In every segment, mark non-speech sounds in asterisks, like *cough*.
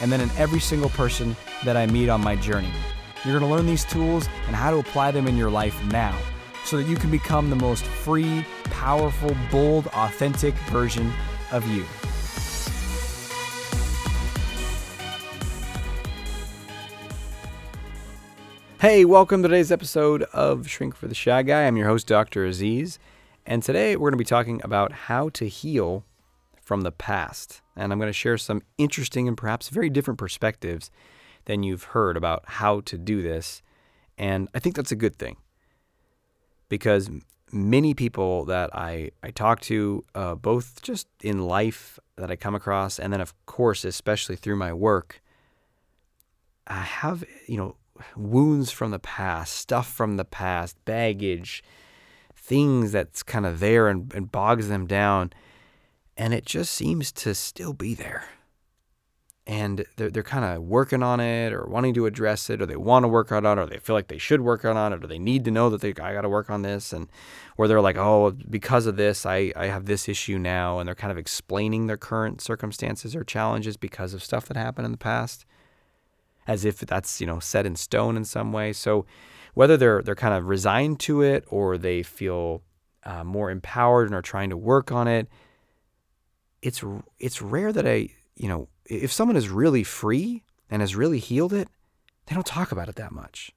and then in every single person that I meet on my journey. You're going to learn these tools and how to apply them in your life now so that you can become the most free, powerful, bold, authentic version of you. Hey, welcome to today's episode of Shrink for the Shy Guy. I'm your host, Dr. Aziz, and today we're going to be talking about how to heal from the past. And I'm going to share some interesting and perhaps very different perspectives than you've heard about how to do this. And I think that's a good thing because many people that I, I talk to, uh, both just in life that I come across, and then, of course, especially through my work, I have, you know, wounds from the past, stuff from the past, baggage, things that's kind of there and, and bogs them down. And it just seems to still be there. And they're, they're kind of working on it or wanting to address it or they want to work on it or they feel like they should work on it or they need to know that they I got to work on this and where they're like oh because of this I, I have this issue now and they're kind of explaining their current circumstances or challenges because of stuff that happened in the past as if that's you know set in stone in some way. So whether they're they're kind of resigned to it or they feel uh, more empowered and are trying to work on it it's it's rare that I you know if someone is really free and has really healed it, they don't talk about it that much.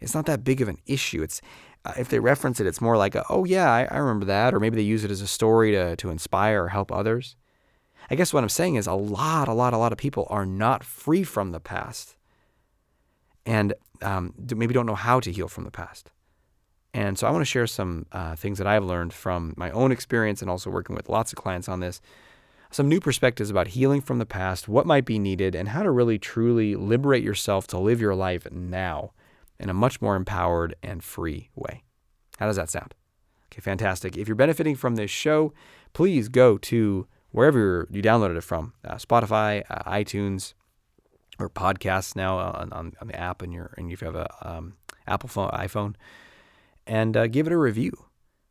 It's not that big of an issue. It's uh, if they reference it, it's more like, a, oh yeah, I, I remember that, or maybe they use it as a story to to inspire or help others. I guess what I'm saying is a lot, a lot, a lot of people are not free from the past, and um, maybe don't know how to heal from the past. And so I want to share some uh, things that I've learned from my own experience and also working with lots of clients on this some new perspectives about healing from the past, what might be needed, and how to really truly liberate yourself to live your life now in a much more empowered and free way. How does that sound? Okay, fantastic. If you're benefiting from this show, please go to wherever you downloaded it from uh, Spotify, uh, iTunes, or podcasts now on, on, on, the app, and, your, and if you have a um, Apple phone, iPhone, and uh, give it a review.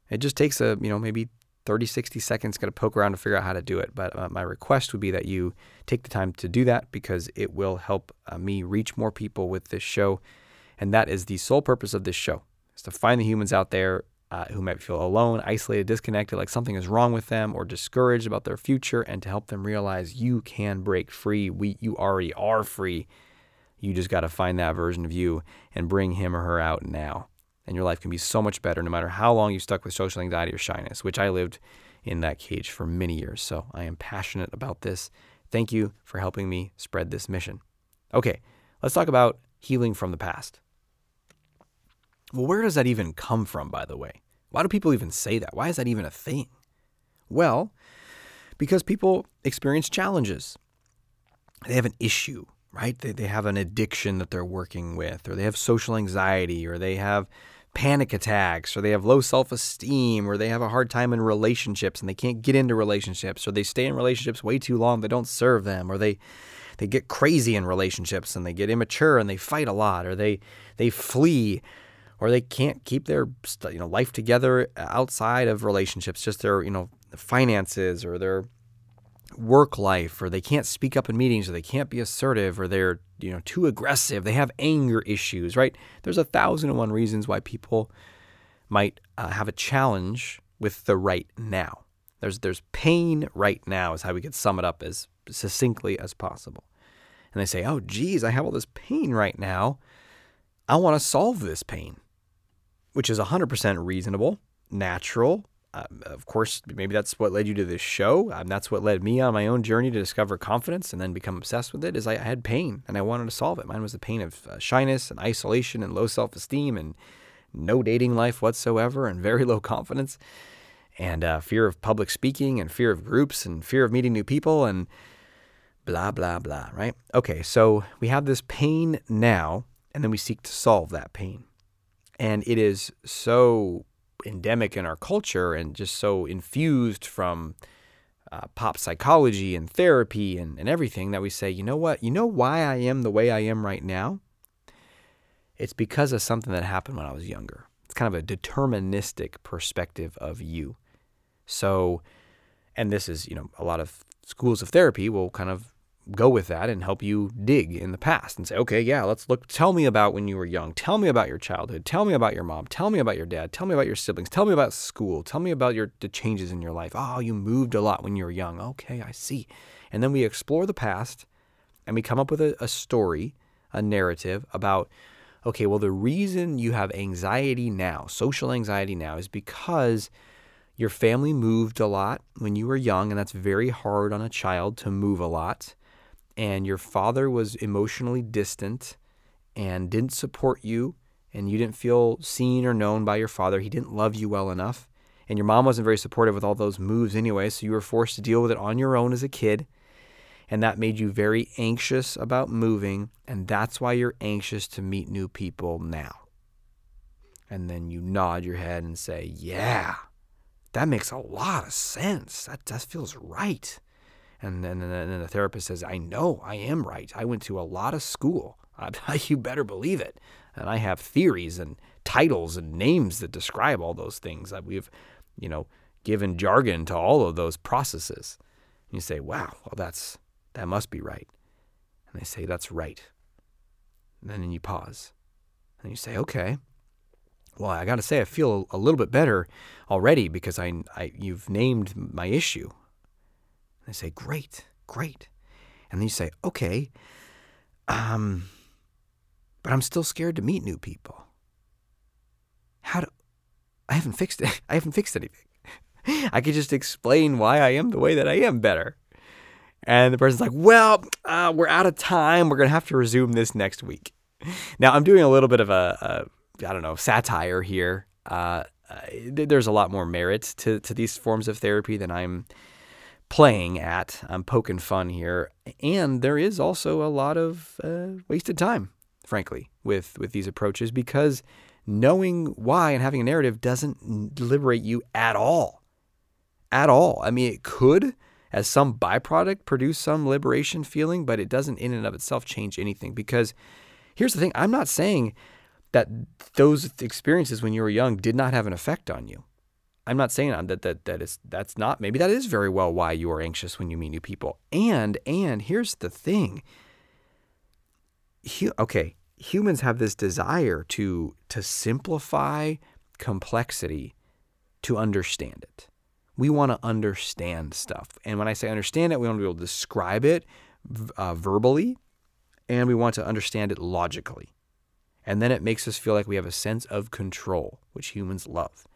It just takes a, you know, maybe 30, 60 seconds, got to poke around to figure out how to do it. But uh, my request would be that you take the time to do that because it will help uh, me reach more people with this show. And that is the sole purpose of this show is to find the humans out there uh, who might feel alone, isolated, disconnected, like something is wrong with them or discouraged about their future and to help them realize you can break free. We, you already are free. You just got to find that version of you and bring him or her out now and your life can be so much better no matter how long you stuck with social anxiety or shyness, which I lived in that cage for many years. So I am passionate about this. Thank you for helping me spread this mission. Okay, let's talk about healing from the past. Well, where does that even come from, by the way? Why do people even say that? Why is that even a thing? Well, because people experience challenges. They have an issue, right? They, they have an addiction that they're working with, or they have social anxiety, or they have panic attacks or they have low self esteem or they have a hard time in relationships and they can't get into relationships or they stay in relationships way too long, they don't serve them or they they get crazy in relationships and they get immature and they fight a lot or they they flee or they can't keep their you know life together uh, outside of relationships just their you know finances or their work life or they can't speak up in meetings or they can't be assertive or they're you know too aggressive they have anger issues right? There's a thousand and one reasons why people might uh, have a challenge with the right now. There's there's pain right now is how we could sum it up as succinctly as possible. And they say oh geez i have all this pain right now. I want to solve this pain which is 100% reasonable natural um, of course, maybe that's what led you to this show. Um, that's what led me on my own journey to discover confidence and then become obsessed with it. Is I had pain and I wanted to solve it. Mine was the pain of uh, shyness and isolation and low self-esteem and no dating life whatsoever and very *laughs* low confidence and uh, fear of public speaking and fear of groups and fear of meeting new people and blah, blah, blah, right? Okay, so we have this pain now, and then we seek to solve that pain. And it is so endemic in our culture and just so infused from uh, pop psychology and therapy and, and everything that we say, you know what? You know why I am the way I am right now? It's because of something that happened when I was younger. It's kind of a deterministic perspective of you. So, and this is, you know, a lot of schools of therapy will kind of go with that and help you dig in the past and say, okay, yeah, let's look. Tell me about when you were young. Tell me about your childhood. Tell me about your mom. Tell me about your dad. Tell me about your siblings. Tell me about school. Tell me about your the changes in your life. Oh, you moved a lot when you were young. Okay, I see. And then we explore the past and we come up with a, a story, a narrative about, okay, well, the reason you have anxiety now, social anxiety now, is because your family moved a lot when you were young, and that's very hard on a child to move a lot and your father was emotionally distant and didn't support you and you didn't feel seen or known by your father, he didn't love you well enough, and your mom wasn't very supportive with all those moves anyway, so you were forced to deal with it on your own as a kid. And that made you very anxious about moving, and that's why you're anxious to meet new people now. And then you nod your head and say, Yeah, that makes a lot of sense. That, that feels right. And then, and then the therapist says, I know I am right. I went to a lot of school. *laughs* you better believe it. And I have theories and titles and names that describe all those things. We've, you know, given jargon to all of those processes. And you say, wow, well, that's, that must be right. And they say, that's right. And then you pause. And you say, okay, well, I got to say, I feel a little bit better already because I, I, you've named my issue. And they say, Great, great. And then you say, Okay, um, but I'm still scared to meet new people. How do I haven't fixed it? *laughs* I haven't fixed anything. *laughs* I could just explain why I am the way that I am better. And the person's like, well, uh, we're out of time. We're going to have to resume this next week. Now, I'm doing a little bit of a, a I don't know, satire here. Uh, uh, there's a lot more merit to, to these forms of therapy than I'm playing at. I'm poking fun here, and there is also a lot of uh, wasted time, frankly, with with these approaches because knowing why and having a narrative doesn't liberate you at all, at all. I mean, it could, as some byproduct, produce some liberation feeling, but it doesn't in and of itself change anything. Because here's the thing: I'm not saying that those experiences when you were young did not have an effect on you. I'm not saying that that that is that's not maybe that is very well why you are anxious when you meet new people. And and here's the thing. Hu- okay, humans have this desire to to simplify complexity to understand it. We want to understand stuff. And when I say understand it, we want to be able to describe it uh, verbally and we want to understand it logically. And then it makes us feel like we have a sense of control, which humans love.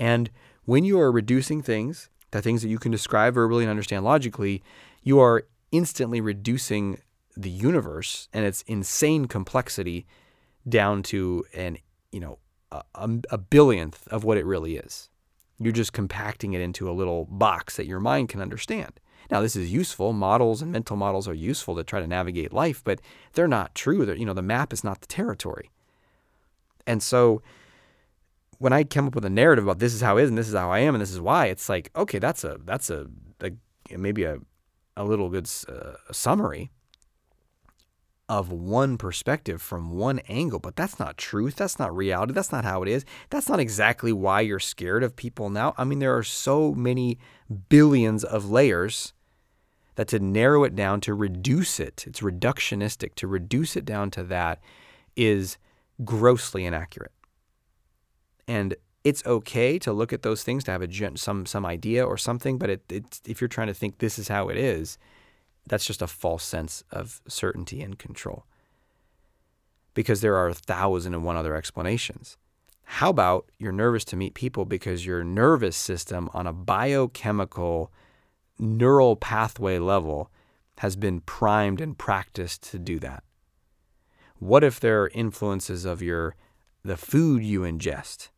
And when you are reducing things, the things that you can describe verbally and understand logically, you are instantly reducing the universe and its insane complexity down to an, you know, a, a billionth of what it really is. You're just compacting it into a little box that your mind can understand. Now, this is useful. Models and mental models are useful to try to navigate life, but they're not true. They're, you know, the map is not the territory. And so when I come up with a narrative about this is how it is and this is how I am and this is why, it's like okay, that's a that's a, a maybe a a little good uh, summary of one perspective from one angle, but that's not truth. That's not reality. That's not how it is. That's not exactly why you're scared of people now. I mean, there are so many billions of layers that to narrow it down, to reduce it, it's reductionistic. To reduce it down to that is grossly inaccurate. And it's okay to look at those things to have a some some idea or something, but it, if you're trying to think this is how it is, that's just a false sense of certainty and control. Because there are a thousand and one other explanations. How about you're nervous to meet people because your nervous system on a biochemical neural pathway level has been primed and practiced to do that? What if there are influences of your the food you ingest?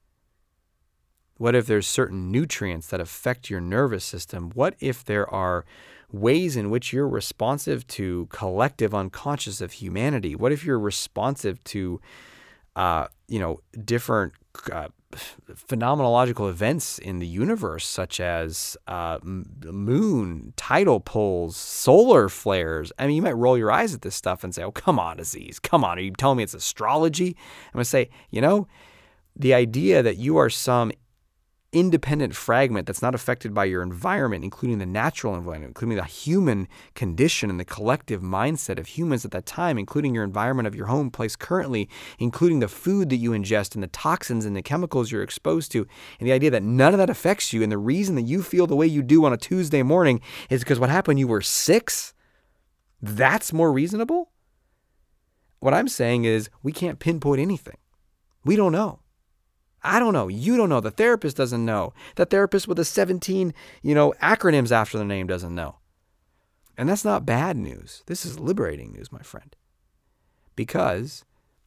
What if there's certain nutrients that affect your nervous system? What if there are ways in which you're responsive to collective unconscious of humanity? What if you're responsive to, uh, you know, different uh, phenomenological events in the universe, such as uh, moon, tidal poles, solar flares. I mean, you might roll your eyes at this stuff and say, oh, come on, Aziz, come on. Are you telling me it's astrology? I'm going to say, you know, the idea that you are some independent fragment that's not affected by your environment, including the natural environment, including the human condition and the collective mindset of humans at that time, including your environment of your home place currently, including the food that you ingest and the toxins and the chemicals you're exposed to, and the idea that none of that affects you. And the reason that you feel the way you do on a Tuesday morning is because what happened, you were six? That's more reasonable? What I'm saying is we can't pinpoint anything. We don't know. I don't know. You don't know. The therapist doesn't know. The therapist with the 17, you know, acronyms after the name doesn't know. And that's not bad news. This is liberating news, my friend. Because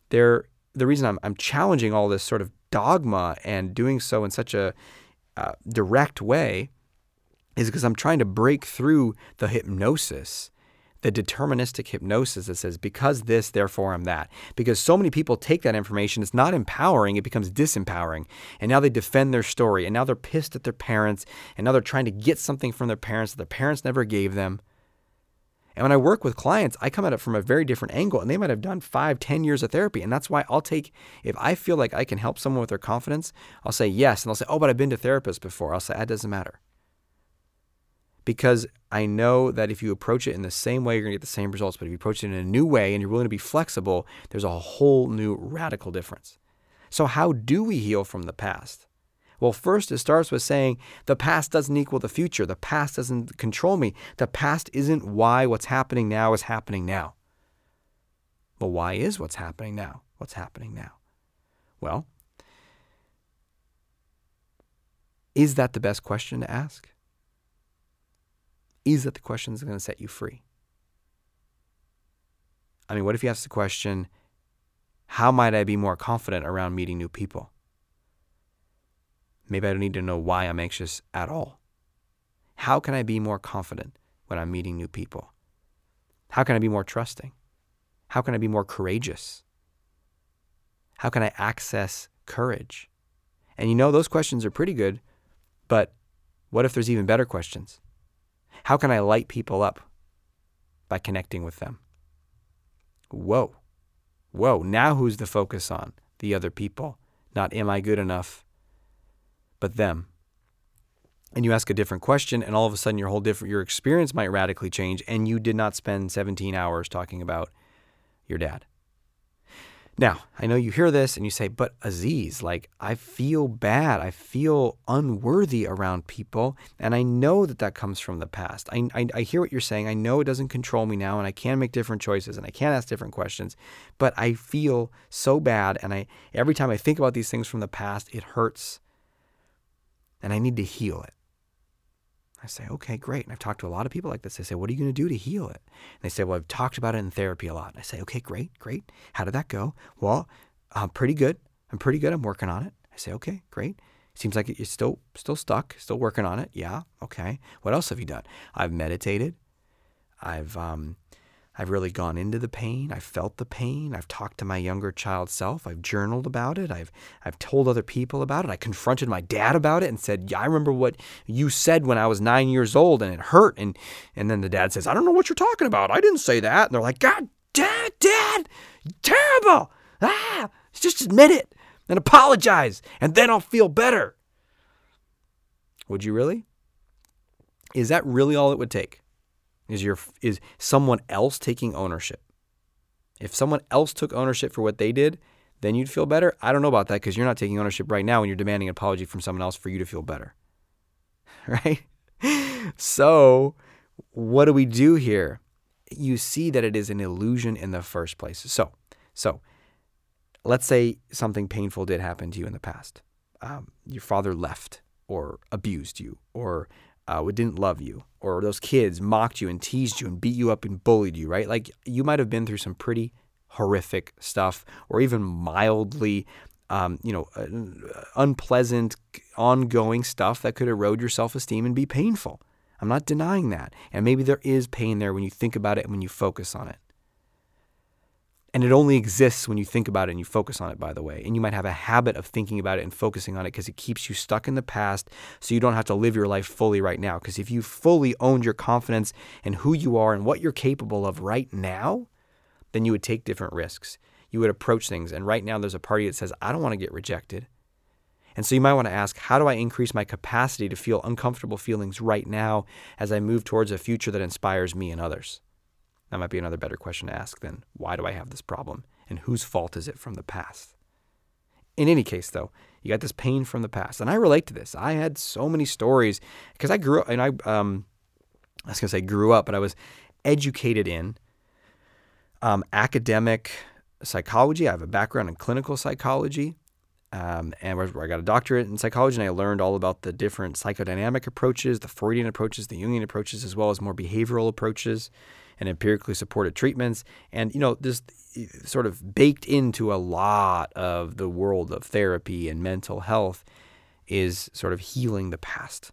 there the reason I'm, I'm challenging all this sort of dogma and doing so in such a uh, direct way is because I'm trying to break through the hypnosis the deterministic hypnosis that says, because this, therefore I'm that. Because so many people take that information, it's not empowering, it becomes disempowering. And now they defend their story, and now they're pissed at their parents, and now they're trying to get something from their parents that their parents never gave them. And when I work with clients, I come at it from a very different angle, and they might have done five, ten years of therapy. And that's why I'll take, if I feel like I can help someone with their confidence, I'll say yes. And they'll say, oh, but I've been to therapists before. I'll say, that doesn't matter because I know that if you approach it in the same way, you're going to get the same results. But if you approach it in a new way and you're willing to be flexible, there's a whole new radical difference. So, how do we heal from the past? Well, first, it starts with saying the past doesn't equal the future. The past doesn't control me. The past isn't why what's happening now is happening now. Well, why is what's happening now what's happening now? Well, is that the best question to ask? Is that the question is going to set you free? I mean, what if you ask the question, how might I be more confident around meeting new people? Maybe I don't need to know why I'm anxious at all. How can I be more confident when I'm meeting new people? How can I be more trusting? How can I be more courageous? How can I access courage? And you know, those questions are pretty good, but what if there's even better questions? How can I light people up? By connecting with them. Whoa. Whoa. Now who's the focus on? The other people. Not am I good enough, but them. And you ask a different question, and all of a sudden your whole different your experience might radically change, and you did not spend 17 hours talking about your dad. Now, I know you hear this and you say, but Aziz, like, I feel bad. I feel unworthy around people. And I know that that comes from the past. I, I, I, hear what you're saying. I know it doesn't control me now and I can make different choices and I can ask different questions. But I feel so bad. And I every time I think about these things from the past, it hurts. And I need to heal it. I say, okay, great. And I've talked to a lot of people like this. They say, what are you going to do to heal it? And they say, well, I've talked about it in therapy a lot. And I say, okay, great, great. How did that go? Well, I'm pretty good. I'm pretty good. I'm working on it. I say, okay, great. Seems like you're still still stuck, still working on it. Yeah, okay. What else have you done? I've meditated. I've um, I've really gone into the pain. I've felt the pain. I've talked to my younger child self. I've journaled about it. I've I've told other people about it. I confronted my dad about it and said, "Yeah, I remember what you said when I was 9 years old and it hurt." And and then the dad says, "I don't know what you're talking about. I didn't say that." And they're like, "God damn it, dad. Terrible. Ah, just admit it and apologize and then I'll feel better." Would you really? Is that really all it would take? Is your is someone else taking ownership. If someone else took ownership for what they did, then you'd feel better. I don't know about that because you're not taking ownership right now and you're demanding an apology from someone else for you to feel better. *laughs* Right? So, what do we do here? You see that it is an illusion in the first place. So, so let's say something painful did happen to you in the past. Um, your father left or abused you or uh, didn't love you, or those kids mocked you and teased you and beat you up and bullied you, right? Like you might have been through some pretty horrific stuff, or even mildly um, you know, uh, unpleasant, ongoing stuff that could erode your self esteem and be painful. I'm not denying that. And maybe there is pain there when you think about it and when you focus on it. And it only exists when you think about it and you focus on it, by the way. And you might have a habit of thinking about it and focusing on it because it keeps you stuck in the past so you don't have to live your life fully right now. Because if you fully owned your confidence and who you are and what you're capable of right now, then you would take different risks. You would approach things. And right now, there's a party that says, I don't want to get rejected. And so you might want to ask, how do I increase my capacity to feel uncomfortable feelings right now as I move towards a future that inspires me and others? That might be another better question to ask than why do I have this problem and whose fault is it from the past? In any case, though, you got this pain from the past. And I relate to this. I had so many stories because I grew up, and I, um, I was going to say grew up, but I was educated in um, academic psychology. I have a background in clinical psychology. Um, and where I got a doctorate in psychology, and I learned all about the different psychodynamic approaches, the Freudian approaches, the Jungian approaches, as well as more behavioral approaches and empirically supported treatments. And, you know, this eh, sort of baked into a lot of the world of therapy and mental health is sort of healing the past.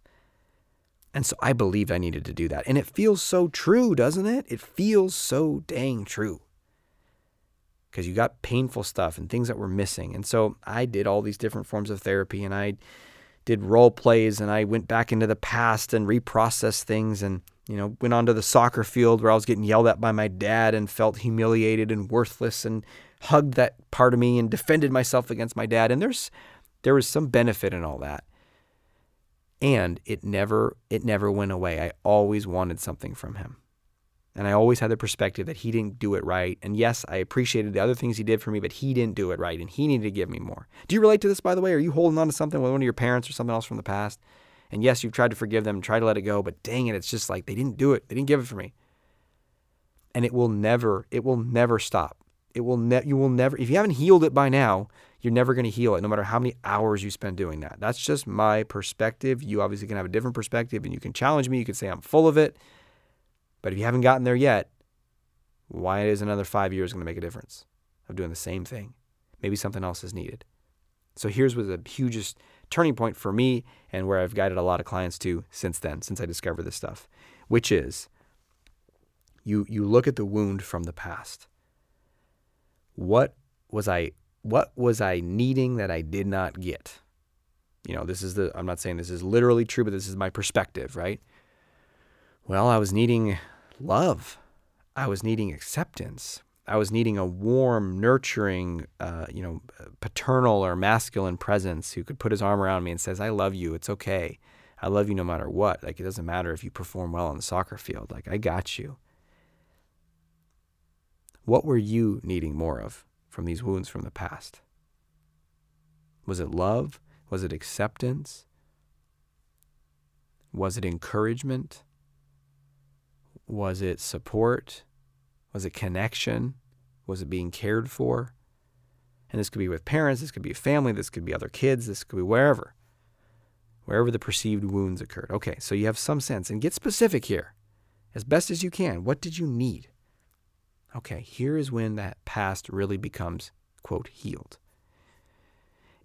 And so I believed I needed to do that. And it feels so true, doesn't it? It feels so dang true. Because you got painful stuff and things that were missing. And so I did all these different forms of therapy and I did role plays and I went back into the past and reprocessed things and you know, went onto the soccer field where I was getting yelled at by my dad and felt humiliated and worthless and hugged that part of me and defended myself against my dad. And there's there was some benefit in all that. And it never it never went away. I always wanted something from him. And I always had the perspective that he didn't do it right. And yes, I appreciated the other things he did for me, but he didn't do it right and he needed to give me more. Do you relate to this by the way? Are you holding on to something with one of your parents or something else from the past? And yes, you've tried to forgive them, try to let it go, but dang it, it's just like they didn't do it. They didn't give it for me. And it will never, it will never stop. It will ne- you will never if you haven't healed it by now, you're never going to heal it no matter how many hours you spend doing that. That's just my perspective. You obviously can have a different perspective and you can challenge me, you can say I'm full of it. But if you haven't gotten there yet, why is another 5 years going to make a difference of doing the same thing? Maybe something else is needed. So here's what the hugest turning point for me and where I've guided a lot of clients to since then, since I discovered this stuff, which is you you look at the wound from the past. What was I what was I needing that I did not get? You know, this is the I'm not saying this is literally true, but this is my perspective, right? Well, I was needing love. I was needing acceptance. I was needing a warm, nurturing, uh, you know, paternal or masculine presence who could put his arm around me and says, "I love you. It's okay. I love you no matter what. Like it doesn't matter if you perform well on the soccer field. Like I got you." What were you needing more of from these wounds from the past? Was it love? Was it acceptance? Was it encouragement? Was it support? Was it connection? Was it being cared for? And this could be with parents, this could be a family, this could be other kids, this could be wherever. Wherever the perceived wounds occurred. Okay, so you have some sense. And get specific here as best as you can. What did you need? Okay, here is when that past really becomes, quote, healed.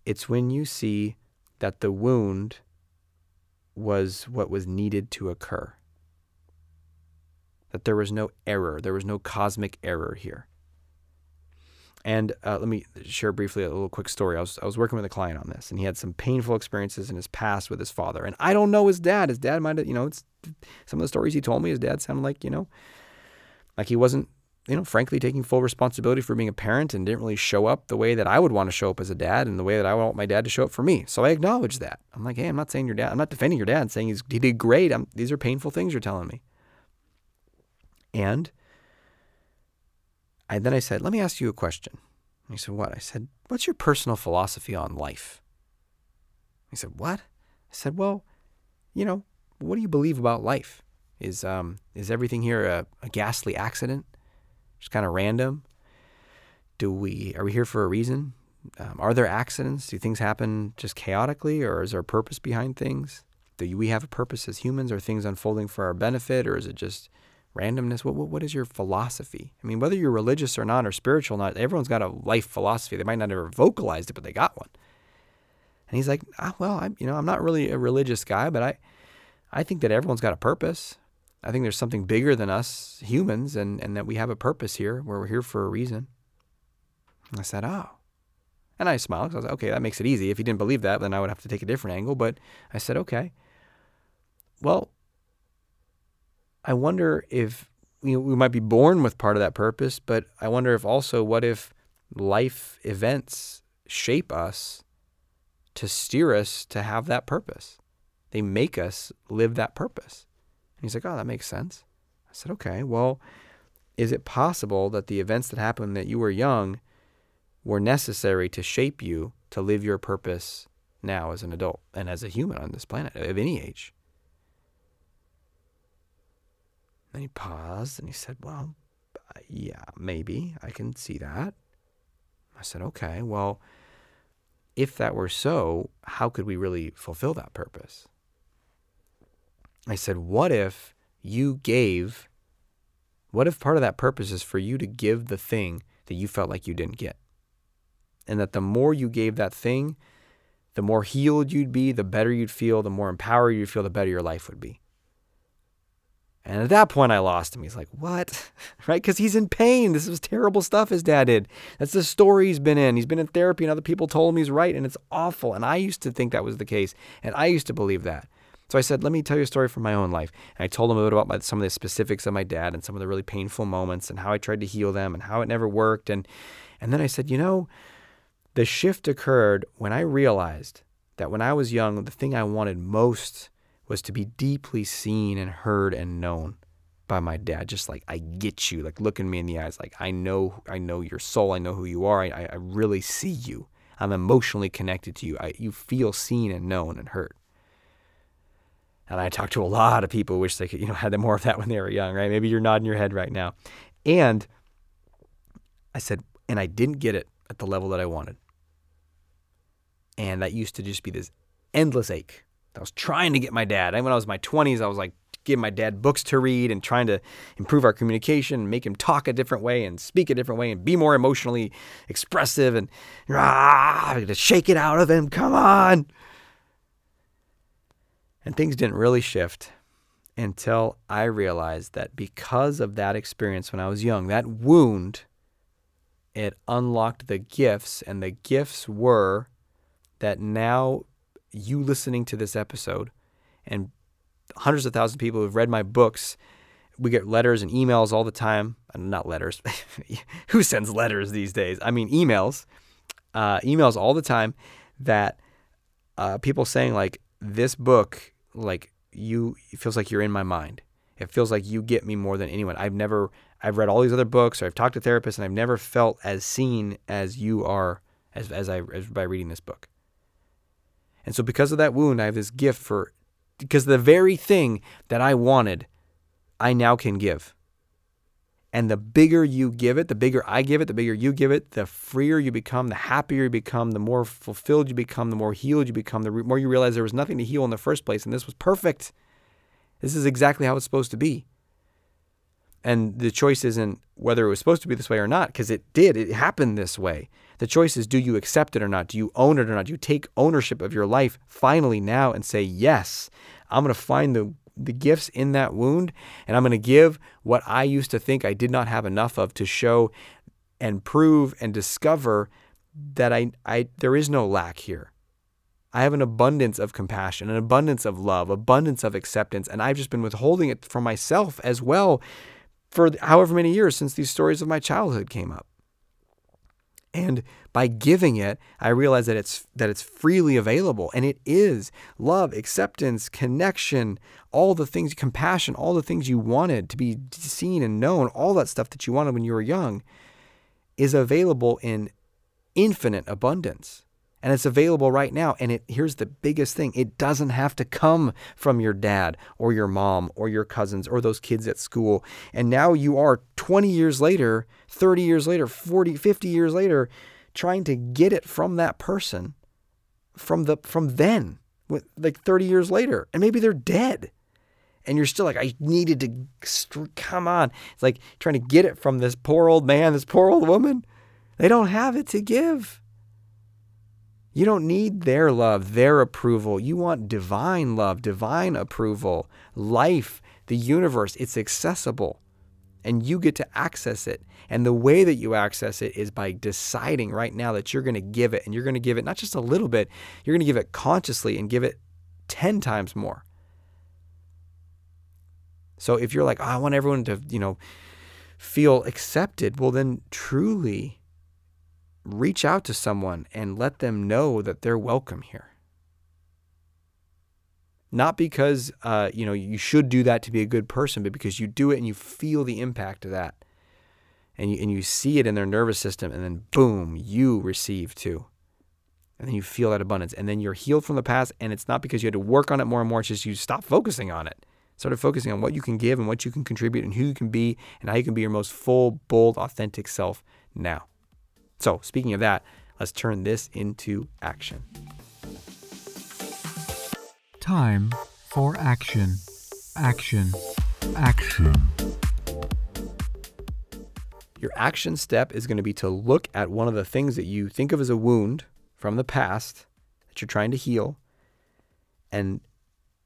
It's when you see that the wound was what was needed to occur that there was no error, there was no cosmic error here. And uh, let me share briefly a little quick story. I was, I was working with a client on this, and he had some painful experiences in his past with his father. And I don't know his dad. His dad might have, you know, it's some of the stories he told me, his dad sounded like, you know, like he wasn't, you know, frankly taking full responsibility for being a parent and didn't really show up the way that I would want to show up as a dad and the way that I want my dad to show up for me. So I acknowledge that. I'm like, hey, I'm not saying your dad, I'm not defending your dad, saying he's, he did great. I'm, these are painful things you're telling me. And I, then I said, Let me ask you a question. He said, What? I said, What's your personal philosophy on life? He said, What? I said, Well, you know, what do you believe about life? Is, um, is everything here a, a ghastly accident? Just kind of random? Do we, are we here for a reason? Um, are there accidents? Do things happen just chaotically, or is there a purpose behind things? Do we have a purpose as humans? Are things unfolding for our benefit, or is it just randomness? What, what, what is your philosophy? I mean, whether you're religious or not or spiritual or not, everyone's got a life philosophy. They might not ever vocalized it, but they got one. And he's like, ah, well, I'm, you know, I'm not really a religious guy, but I, I think that everyone's got a purpose. I think there's something bigger than us humans and, and that we have a purpose here where we're here for a reason. And I said, oh. And I smiled because I was like, okay, that makes it easy. If he didn't believe that, then I would have to take a different angle. But I said, okay. Well, I wonder if you know, we might be born with part of that purpose, but I wonder if also what if life events shape us to steer us to have that purpose? They make us live that purpose. And he's like, oh, that makes sense. I said, okay, well, is it possible that the events that happened that you were young were necessary to shape you to live your purpose now as an adult and as a human on this planet of any age? Then he paused and he said, Well, uh, yeah, maybe I can see that. I said, Okay, well, if that were so, how could we really fulfill that purpose? I said, What if you gave, what if part of that purpose is for you to give the thing that you felt like you didn't get? And that the more you gave that thing, the more healed you'd be, the better you'd feel, the more empowered you'd feel, the better your life would be. And at that point, I lost him. He's like, What? *laughs* right? Because he's in pain. This is terrible stuff his dad did. That's the story he's been in. He's been in therapy, and other people told him he's right, and it's awful. And I used to think that was the case, and I used to believe that. So I said, Let me tell you a story from my own life. And I told him a bit about my, some of the specifics of my dad and some of the really painful moments and how I tried to heal them and how it never worked. And, and then I said, You know, the shift occurred when I realized that when I was young, the thing I wanted most was to be deeply seen and heard and known by my dad. Just like I get you, like looking me in the eyes, like I know, I know your soul, I know who you are, I, I really see you. I'm emotionally connected to you. I, you feel seen and known and heard. And I talked to a lot of people who wish they could, you know, had more of that when they were young, right? Maybe you're nodding your head right now. And I said, and I didn't get it at the level that I wanted. And that used to just be this endless ache I was trying to get my dad. when I was in my 20s, I was like giving my dad books to read and trying to improve our communication make him talk a different way and speak a different way and be more emotionally expressive and ah, to shake it out of him. Come on. And things didn't really shift until I realized that because of that experience when I was young, that wound, it unlocked the gifts, and the gifts were that now you listening to this episode and hundreds of thousands of people who've read my books. We get letters and emails all the time. Uh, not letters. *laughs* Who sends letters these days? I mean, emails. Uh, emails all the time that uh, people saying, like, this book, like, you, it feels like you're in my mind. It feels like you get me more than anyone. I've never, I've read all these other books or I've talked to therapists and I've never felt as seen as you are as, as I, as by reading this book. And so, because of that wound, I have this gift for, because the very thing that I wanted, I now can give. And the bigger you give it, the bigger I give it, the bigger you give it, the freer you become, the happier you become, the more fulfilled you become, the more healed you become, the more you realize there was nothing to heal in the first place. And this was perfect. This is exactly how it's supposed to be. And the choice isn't whether it was supposed to be this way or not, because it did. It happened this way. The choice is do you accept it or not? Do you own it or not? Do you take ownership of your life finally now and say, yes, I'm going to find the, the gifts in that wound and I'm going to give what I used to think I did not have enough of to show and prove and discover that I, I there is no lack here. I have an abundance of compassion, an abundance of love, abundance of acceptance, and I've just been withholding it from myself as well for however many years since these stories of my childhood came up. And by giving it, I realize that it's that it's freely available and it is love, acceptance, connection, all the things, compassion, all the things you wanted to be seen and known, all that stuff that you wanted when you were young is available in infinite abundance and it's available right now. And it here's the biggest thing: it doesn't have to come from your dad or your mom or your cousins or those kids at school. And now you are 20 years later, 30 years later, 40, 50 years later, trying to get it from that person, from the from then, like 30 years later, and maybe they're dead. and you're still like, I needed to come on. It's like trying to get it from this poor old man, this poor old woman. They don't have it to give. You don't need their love, their approval. You want divine love, divine approval, life, the universe. It's accessible and you get to access it. And the way that you access it is by deciding right now that you're going to give it and you're going to give it not just a little bit, you're going to give it consciously and give it 10 times more. So if you're like, oh, I want everyone to, you know, feel accepted, well, then truly reach out to someone and let them know that they're welcome here. Not because uh, you know you should do that to be a good person, but because you do it and you feel the impact of that, and you and you see it in their nervous system, and then boom, you receive too, and then you feel that abundance, and then you're healed from the past, and it's not because you had to work on it more and more; it's just you stop focusing on it, started focusing on what you can give and what you can contribute, and who you can be, and how you can be your most full, bold, authentic self now. So, speaking of that, let's turn this into action. Time for action. Action. Action. Your action step is going to be to look at one of the things that you think of as a wound from the past that you're trying to heal and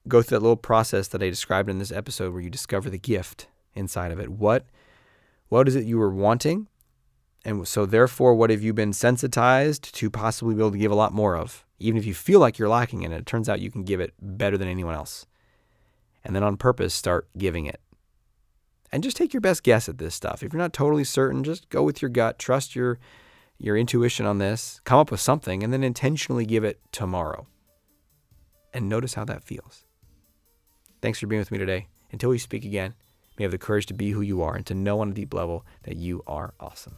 go through that little process that I described in this episode where you discover the gift inside of it. What what is it you were wanting? And so, therefore, what have you been sensitized to possibly be able to give a lot more of? Even if you feel like you're lacking in it, it turns out you can give it better than anyone else. And then on purpose, start giving it. And just take your best guess at this stuff. If you're not totally certain, just go with your gut, trust your, your intuition on this, come up with something, and then intentionally give it tomorrow. And notice how that feels. Thanks for being with me today. Until we speak again, may have the courage to be who you are and to know on a deep level that you are awesome.